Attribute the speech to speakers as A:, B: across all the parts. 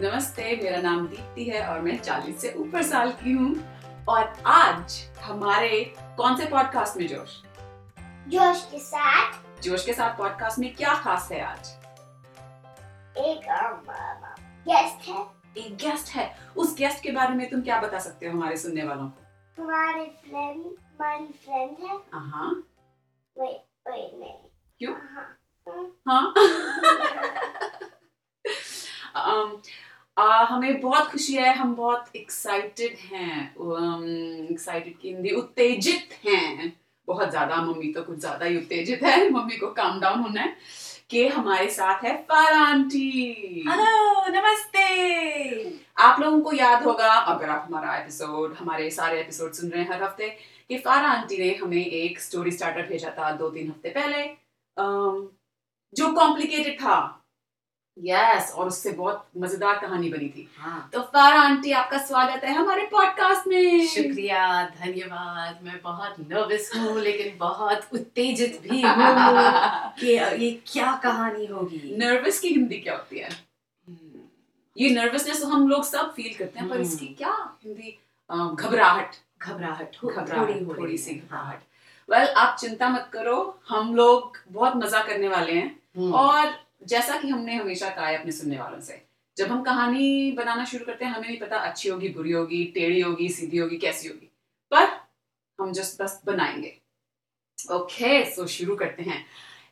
A: नमस्ते मेरा नाम दीप्ति है और मैं 40 से ऊपर साल की हूँ। और आज हमारे कौन से पॉडकास्ट में जोश?
B: जोश के साथ।
A: जोश के साथ पॉडकास्ट में क्या खास है आज?
B: एक गेस्ट है।
A: एक गेस्ट है। उस गेस्ट के बारे में तुम क्या बता सकते हो हमारे सुनने वालों को?
B: हमारे फ्रेंड हमारी फ्रेंड है।
A: हाँ
B: वही वही नहीं
A: क्यों?
B: हाँ।
A: हाँ। um, आ, हमें बहुत खुशी है हम बहुत एक्साइटेड हैं एक्साइटेड की हिंदी उत्तेजित हैं। बहुत ज़्यादा मम्मी तो कुछ ज़्यादा ही उत्तेजित है मम्मी को काम डाउन होना है कि हमारे साथ है फारा आंटी
C: हेलो नमस्ते।
A: आप लोगों को याद होगा अगर आप हमारा एपिसोड हमारे सारे एपिसोड सुन रहे हैं हर हफ़्ते कि फारा आंटी ने हमें एक स्टोरी स्टार्टर भेजा था दो तीन हफ़्ते पहले। अम, जो कॉम्प्लिकेटेड था यस और उससे बहुत मज़ेदार कहानी बनी थी।
C: हाँ।
A: तो फारा आंटी आपका स्वागत है हमारे पॉडकास्ट में।
C: शुक्रिया धन्यवाद। मैं बहुत नर्वस हूँ लेकिन बहुत उत्तेजित भी हूँ कि ये क्या कहानी होगी।
A: नर्वस की हिंदी क्या होती है?
C: हम्म,
A: ये नर्वसनेस तो हम लोग सब फील करते हैं पर
C: हम्म।
A: इसकी क्या हिंदी घबराहट।
C: घबराहट हो-
A: घबराहट
C: थोड़ी हो।
A: थोड़ी सी घबराहट। वेल आप चिंता मत करो हम लोग बहुत मज़ा करने वाले हैं।
C: हम्म,
A: और जैसा कि हमने हमेशा कहा है अपने सुनने वालों से जब हम कहानी बनाना शुरू करते हैं हमें नहीं पता अच्छी होगी बुरी होगी टेढ़ी होगी सीधी होगी कैसी होगी। पर हम जस्ट बस बनाएँगे। ओके सो शुरू करते हैं।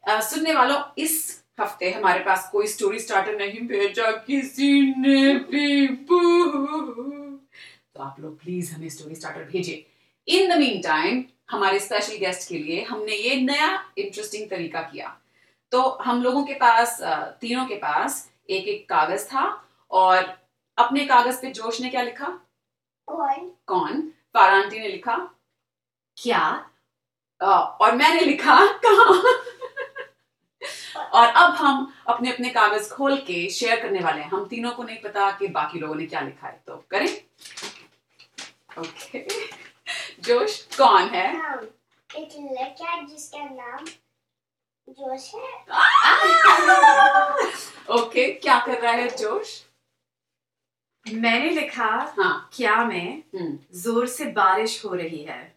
A: अ, सुनने वालों इस हफ़्ते हमारे पास कोई स्टोरी स्टार्टर नहीं भेजा किसी ने भी। तो आप लोग प्लीज़ हमें स्टोरी स्टार्टर भेजिए। इन द मीन टाइम हमारे स्पेशल गेस्ट के लिए हमने ये नया इंटरेस्टिंग तरीका किया। तो हम लोगों के पास तीनों के पास एक एक कागज़ था और अपने कागज़ पे जोश ने क्या लिखा?
B: कौन?
A: कौन? फारांटी ने लिखा।
C: क्या?
A: और मैंने लिखा कहा? और अब हम अपने अपने कागज़ खोल के शेयर करने वाले हैं। हम तीनों को नहीं पता कि बाकी लोगों ने क्या लिखा है। तो करें? ओके जोश कौन है?
B: हाँ एक लड़का जिसका नाम जोश है।
A: ओके क्या कर रहा है जोश?
C: मैंने लिखा
A: हाँ।
C: क्या में
A: हम्म।
C: ज़ोर से बारिश हो रही है।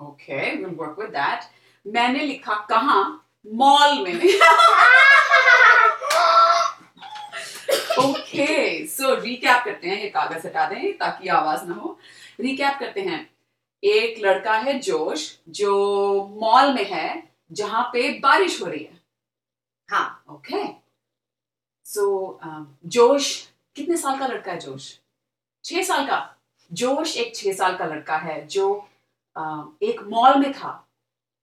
A: Okay we'll work with that. मैंने लिखा कहा? मॉल में। ओके सो रिकैप करते हैं ये कागज़ हटा दें ताकि आवाज़ ना हो। रिकैप करते हैं। एक लड़का है जोश जो मॉल में है जहाँ पे बारिश हो रही है।
C: हाँ।
A: ओके सो जोश कितने साल का लड़का है जोश? छह साल का। जोश एक छह साल का लड़का है जो अ, एक मॉल में था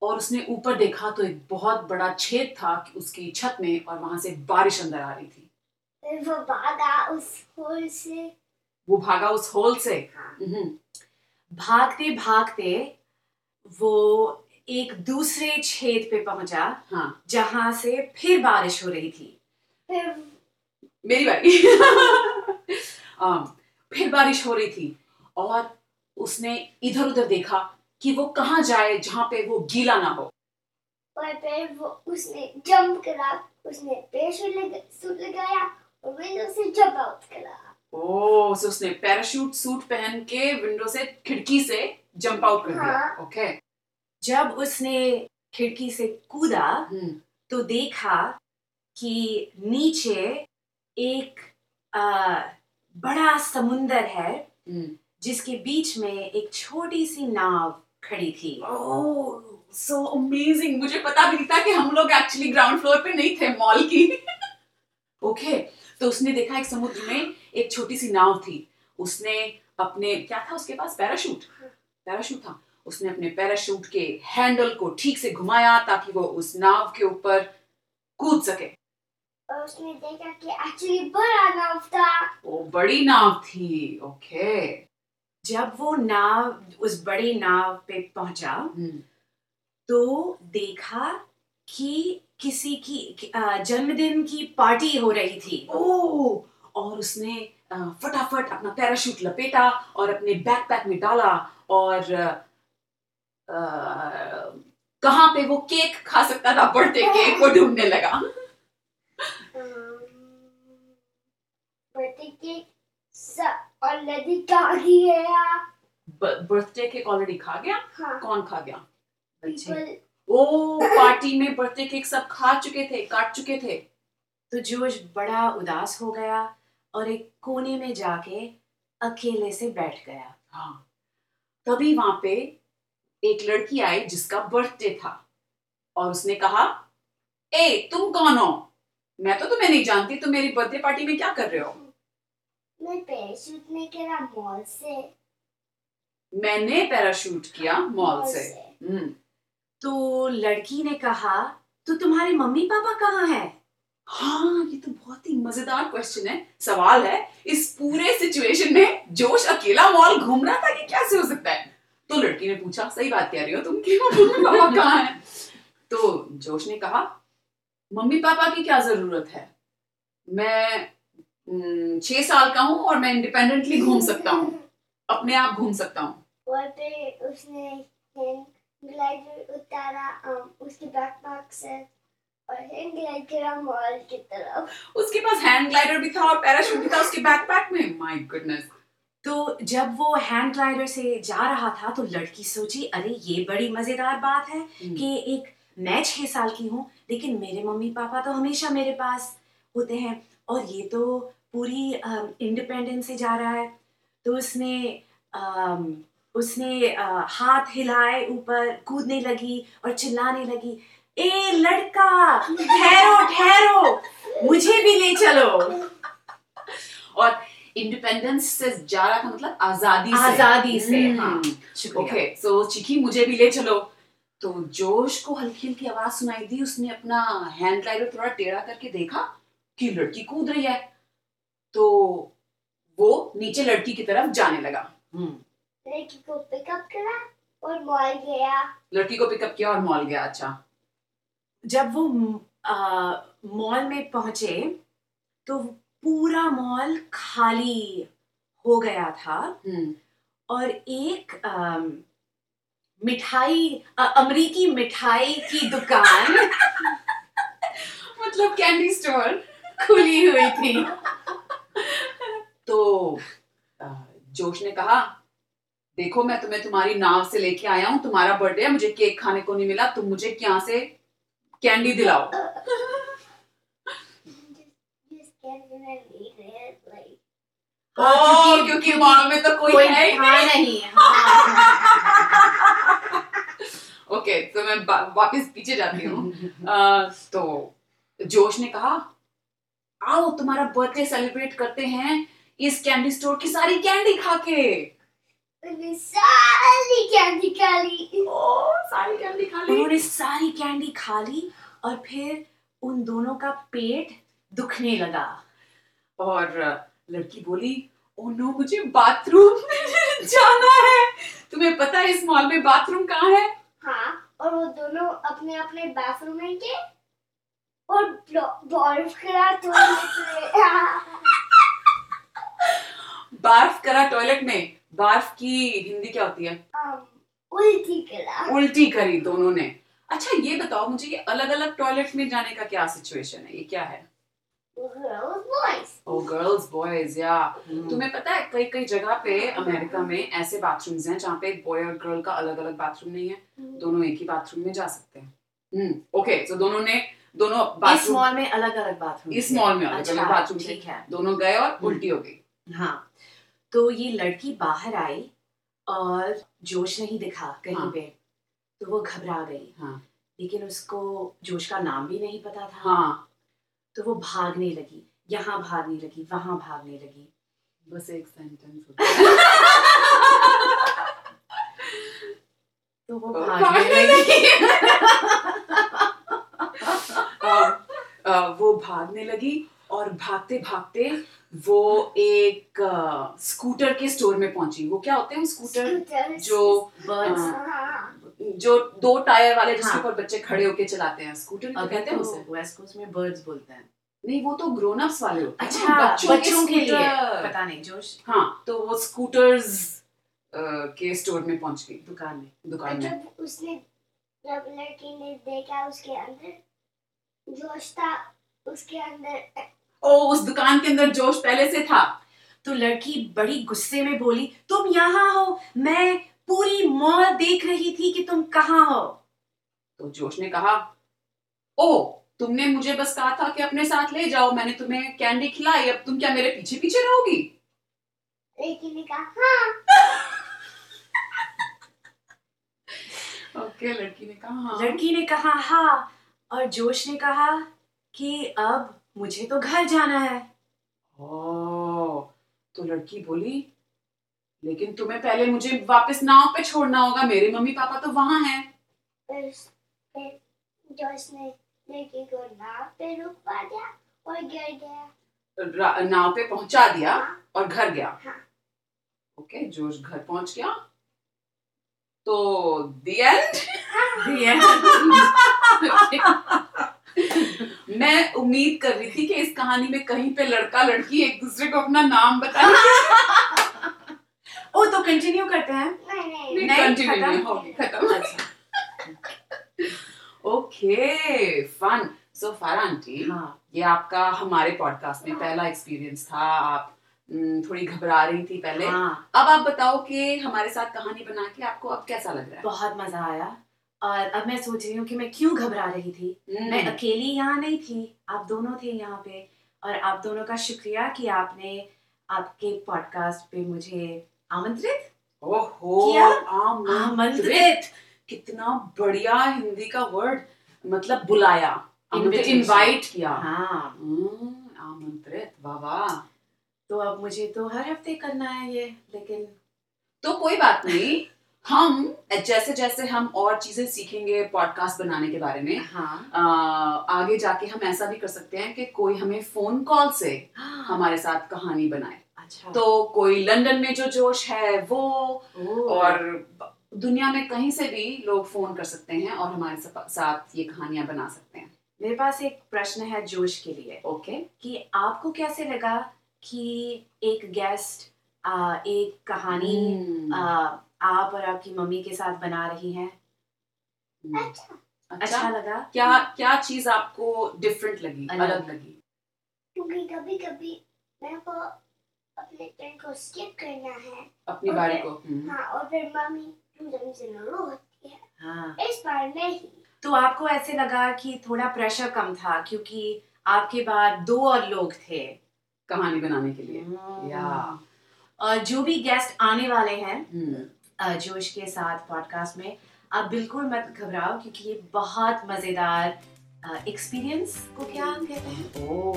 A: और उसने ऊपर देखा तो एक बहुत बड़ा छेद था कि उसकी छत में और वहाँ से बारिश अंदर आ रही थी।
B: वो भागा उस होल से।
A: वो भागा उस होल से। हम्म,
C: भागते भागते वो एक दूसरे छेद पे पहुँचा
A: हाँ।
C: जहाँ से फिर बारिश हो रही थी।
B: फिर
A: मेरी बारी। फिर बारिश हो रही थी और उसने इधर उधर देखा कि वो कहाँ जाए जहाँ पे वो गीला ना हो।
B: और फिर वो उसने जंप करा उसने लग, लगाया और विंडो से जंप आउट करा।
A: ओ सो उसने पैराशूट सूट पहन के विंडो से खिड़की से जंप आउट कर दिया।
B: हाँ।
A: ओके
C: जब उसने खिड़की से कूदा
A: हम्म,
C: तो देखा कि नीचे एक आ, बड़ा समुंदर है
A: हम्म।
C: जिसके बीच में एक छोटी सी नाव खड़ी थी।
A: ओह सो अमेजिंग मुझे पता भी नहीं था कि हम लोग एक्चुअली ग्राउंड फ्लोर पे नहीं थे मॉल की। ओके okay, तो उसने देखा एक समुद्र में एक छोटी सी नाव थी। उसने अपने क्या था उसके पास? पैराशूट पैराशूट था। उसने अपने पैराशूट के हैंडल को ठीक से घुमाया ताकि वो उस नाव के ऊपर कूद सके।
B: और उसने देखा कि एक्चुअली बड़ा नाव था।
A: वो बड़ी नाव थी ओके
C: जब वो नाव उस बड़ी नाव पे पहुँचा
A: हम्म,
C: तो देखा कि किसी की कि, जन्मदिन की पार्टी हो रही थी।
A: ओह! और उसने फटाफट अपना पैराशूट लपेटा और अपने बैकपैक में डाला और कहाँ पे वो केक खा सकता था बर्थडे केक वो ढूँढने लगा।
B: बर्थडे केक ऑलरेडी खा गया
A: बर्थडे केक ऑलरेडी खा गया?
B: हाँ।
A: कौन खा गया?
C: बच्चे।
A: ओ पार्टी में बर्थडे केक सब खा चुके थे काट चुके थे।
C: तो जोश बड़ा उदास हो गया और एक कोने में जाके अकेले से बैठ गया।
A: हाँ। तभी वहाँ पे एक लड़की आई जिसका बर्थडे था और उसने कहा ए तुम कौन हो? मैं तो तुम्हें नहीं जानती तुम मेरी बर्थडे पार्टी में क्या कर रहे हो?
B: मैं पैराशूट नहीं करा मॉल से।
A: मैंने पैराशूट किया मॉल से। हम्म।
C: तो लड़की ने कहा तो तुम्हारे मम्मी पापा कहाँ हैं?
A: हाँ ये तो बहुत ही मज़ेदार क्वेश्चन है सवाल है। इस पूरे सिचुएशन में जोश अकेला मॉल घूम रहा था कि कैसे हो सकता है? तो लड़की ने पूछा सही बात कह रही हो तुम कि मम्मी पापा कहाँ हैं? तो जोश ने कहा मम्मी पापा की क्या ज़रूरत है? मैं छह साल का हूँ और मैं इंडिपेंडेंटली घूम सकता हूँ। अपने आप घूम सकता हूँ।
B: और फिर उसने ग्लाइडर उतारा उसके बैकपैक से। हैंड ग्लाइड मॉल की तरफ़।
A: उसके पास हैंड ग्लाइडर भी था और पैराशूट भी था उसके बैकपैक में। माय गुडनेस
C: तो जब वो हैंड ग्लाइडर से जा रहा था तो लड़की सोची अरे ये बड़ी मज़ेदार बात है कि एक मैं छह साल की हूँ लेकिन मेरे मम्मी पापा तो हमेशा मेरे पास होते हैं। और ये तो पूरी इंडिपेंडेंस से जा रहा है। तो उसने अम, उसने अ, हाथ हिलाए ऊपर कूदने लगी और चिल्लाने लगी। ए लड़का ठहरो ठहरो। मुझे भी ले चलो।
A: और इंडिपेंडेंस से जा रहा था मतलब आज़ादी से।
C: आज़ादी से
A: ओके सो चिकी मुझे भी ले चलो। तो जोश को हल्की हल्की आवाज़ सुनाई दी उसने अपना हैंड ग्लाइडर थोड़ा टेढ़ा करके देखा कि लड़की कूद रही है। तो वो नीचे लड़की की तरफ़ जाने लगा।
C: हम्म।
B: लड़की को पिकअप करा और मॉल गया।
A: लड़की को पिकअप किया और मॉल गया अच्छा।
C: जब वो मॉल में पहुँचे तो पूरा मॉल खाली हो गया था।
A: हम्म।
C: और एक मिठाई अमरीकी मिठाई की दुकान
A: मतलब कैंडी स्टोर
C: खुली हुई थी।
A: तो जोश ने कहा देखो मैं तुम्हें तुम्हारी नाव से लेके आया हूँ तुम्हारा बर्थडे है मुझे केक खाने को नहीं मिला तुम मुझे यहाँ से कैंडी दिलाओ।
B: like,
C: हाँ,
A: ओ,
C: क्योंकि-
A: मॉल में तो कोई,
C: कोई
A: है ही
C: था नहीं। हाँ।
A: ओके तो मैं वापस पीछे जाती हूँ। तो जोश ने कहा आओ तुम्हारा बर्थडे सेलिब्रेट करते हैं इस कैंडी स्टोर की सारी कैंडी खा के।
B: सारी कैंडी खा ली।
A: ओ सारी कैंडी खा ली।
C: उन्होंने सारी कैंडी खा ली और फिर उन दोनों का पेट दुखने लगा।
A: और लड़की बोली ओ नो मुझे बाथरूम जाना है। तुम्हें पता है इस मॉल में बाथरूम कहाँ है?
B: हाँ और वो दोनों अपने अपने बाथरूम में के और बॉर्फ करा टॉयलेट निकले
A: बार्फ करा टॉयलेट में। बार्फ की हिंदी क्या होती है?
B: Um, उल्टी करा
A: उल्टी करी दोनों ने अच्छा ये बताओ मुझे ये अलग अलग टॉयलेट में जाने का क्या सिचुएशन है? ये क्या है?
B: Girls boys
A: ओ गर्ल्स बॉयज़ या तुम्हें पता है कई कई जगह पे अमेरिका में ऐसे बाथरूम्स हैं जहाँ पे एक बॉय और गर्ल का अलग अलग बाथरूम नहीं है। दोनों एक ही बाथरूम में जा सकते हैं। ओके तो दोनों ने दोनों
C: इस मॉल में अलग अलग बाथरूम
A: इस मॉल में अलग अलग बाथरूम
C: ठीक है।
A: दोनों गए और उल्टी हो गई।
C: हाँ। तो ये लड़की बाहर आई और जोश नहीं दिखा कहीं
A: हाँ।
C: पे तो वो घबरा गई।
A: हाँ।
C: लेकिन उसको जोश का नाम भी नहीं पता था।
A: हाँ।
C: तो वो भागने लगी यहाँ भागने लगी वहाँ भागने लगी।
A: बस एक सेंटेंस
C: तो वो भागने
A: भागने
C: लगी।
A: वो भागने लगी और भागते भागते वो एक अ, स्कूटर के स्टोर में पहुँची। वो क्या होते हैं स्कूटर? जो
C: बर्ड्स
A: हाँ।
B: हाँ।
A: जो दो टायर वाले जिसके
C: हाँ।
A: ऊपर बच्चे खड़े होके चलाते हैं स्कूटर तो कहते हैं उसे?
C: तो वेस्ट कोस्ट में बर्ड्स बोलते हैं।
A: नहीं वो तो ग्रोन अप्स वाले होते
C: अच्छा
A: ना,
C: बच्चों के लिए। पता नहीं जोश।
A: हाँ तो वो स्कूटर्स के स्टोर में पहुँच गई।
C: दुकान में।
A: दुकान में।
B: जब उसने जब लड़की ने देखा उसके अंदर जोश था उसके अंदर
A: ओ उस दुकान के अंदर जोश पहले से था।
C: तो लड़की बड़ी गुस्से में बोली तुम यहाँ हो मैं पूरी मॉल देख रही थी कि तुम कहाँ हो?
A: तो जोश ने कहा ओ तुमने मुझे बस कहा था कि अपने साथ ले जाओ मैंने तुम्हें कैंडी खिलाई अब तुम क्या मेरे पीछे पीछे रहोगी?
B: लड़की ने कहा हाँ।
A: ओके लड़की ने कहा हाँ।
C: लड़की ने कहा हाँ। और जोश ने कहा कि अब मुझे तो घर जाना है।
A: ओ तो लड़की बोली लेकिन तुम्हें पहले मुझे वापस नाव पे छोड़ना होगा। मेरे मम्मी पापा तो वहाँ हैं।
B: लड़की को नाव पे रुकवा दिया और गिर गया।
A: नाव पे पहुँचा दिया
B: हाँ।
A: और घर गया।
B: हाँ।
A: ओके जोश घर पहुँच गया। तो दी एंड दी एंड मैं उम्मीद कर रही थी कि इस कहानी में कहीं पे लड़का लड़की एक दूसरे को अपना नाम बताए
C: ओ तो कंटिन्यू करते हैं।
B: नहीं
C: खत्म?
A: होगी खत्म। ओके फन सो फारा आंटी ये आपका हमारे पॉडकास्ट में पहला एक्सपीरियंस था। आप हम्म, थोड़ी घबरा रही थी पहले।
C: हाँ।
A: अब आप बताओ कि हमारे साथ कहानी बना के आपको अब कैसा लग रहा है?
C: बहुत मज़ा आया। और अब मैं सोच रही हूँ कि मैं क्यों घबरा रही थी? मैं
A: हम्म,
C: अकेली यहाँ नहीं थी। आप दोनों थे यहाँ पे। और आप दोनों का शुक्रिया कि आपने आपके पॉडकास्ट पे मुझे आमंत्रित
A: ओहो आमंत्रित? कितना बढ़िया हिंदी का वर्ड मतलब बुलाया। इनवाइट किया।
C: हाँ।
A: हम्म, आमंत्रित वाह।
C: तो अब मुझे तो हर हफ़्ते करना है ये लेकिन
A: तो कोई बात नहीं। हम जैसे जैसे हम और चीज़ें सीखेंगे पॉडकास्ट बनाने के बारे में
C: हाँ।
A: आ, आगे जाके हम ऐसा भी कर सकते हैं कि कोई हमें फ़ोन कॉल से
C: हम
A: हमारे साथ कहानी बनाए।
C: अच्छा।
A: तो कोई लंदन में जो जोश है वो और दुनिया में कहीं से भी लोग फ़ोन कर सकते हैं और हमारे साथ ये कहानियाँ बना सकते हैं।
C: मेरे पास एक प्रश्न है जोश के लिए
A: ओके
C: कि आपको कैसे लगा कि एक गेस्ट आ, एक कहानी
A: हम्म,
C: आ, आप और आपकी मम्मी के साथ बना रही हैं।
A: हम्म,
B: अच्छा।
C: अच्छा?
A: अच्छा
C: लगा।
A: क्या क्या चीज़ आपको डिफरेंट लगी
C: अलग।
A: अलग लगी?
B: क्योंकि कभी कभी मेरे को अपने टर्न को स्किप करना है।
A: अपनी. बारी को हम्म,
B: हाँ और फिर मम्मी टू से रो होती है
C: हाँ।
B: इस बार नहीं।
C: तो आपको ऐसे लगा कि थोड़ा प्रेशर कम था क्योंकि आपके बाद दो और लोग थे
A: कहानी बनाने के लिए। या
C: जो भी गेस्ट आने वाले हैं अ, जोश के साथ पॉडकास्ट में। आप बिल्कुल मत घबराओ क्योंकि ये बहुत मज़ेदार एक्सपीरियंस को क्या हम कहते हैं?
A: ओ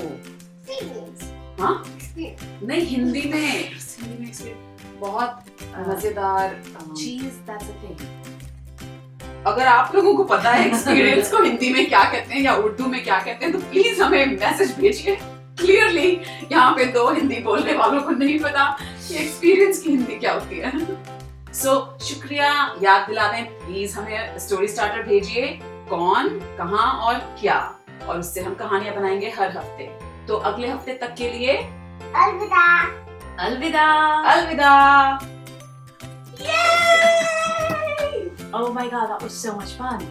A: हाँ? नहीं हिंदी में। हिंदी में experience बहुत मज़ेदार
C: चीज़ दैट्स अ थिंग
A: अगर आप लोगों को पता है एक्सपीरियंस को हिंदी में क्या कहते हैं या उर्दू में क्या कहते हैं तो प्लीज़ हमें मैसेज भेजिए। क्लियरली यहाँ पे दो हिंदी बोलने वालों को नहीं पता कि एक्सपीरियंस की हिंदी क्या होती है। सो so, शुक्रिया याद दिला दें प्लीज़ हमें स्टोरी स्टार्टर भेजिए कौन कहा और क्या। और उससे हम कहानियाँ बनाएँगे हर हफ़्ते। तो अगले हफ़्ते तक के लिए
B: अलविदा।
C: अलविदा।
A: अलविदा।
C: Oh my god, that was so much fun.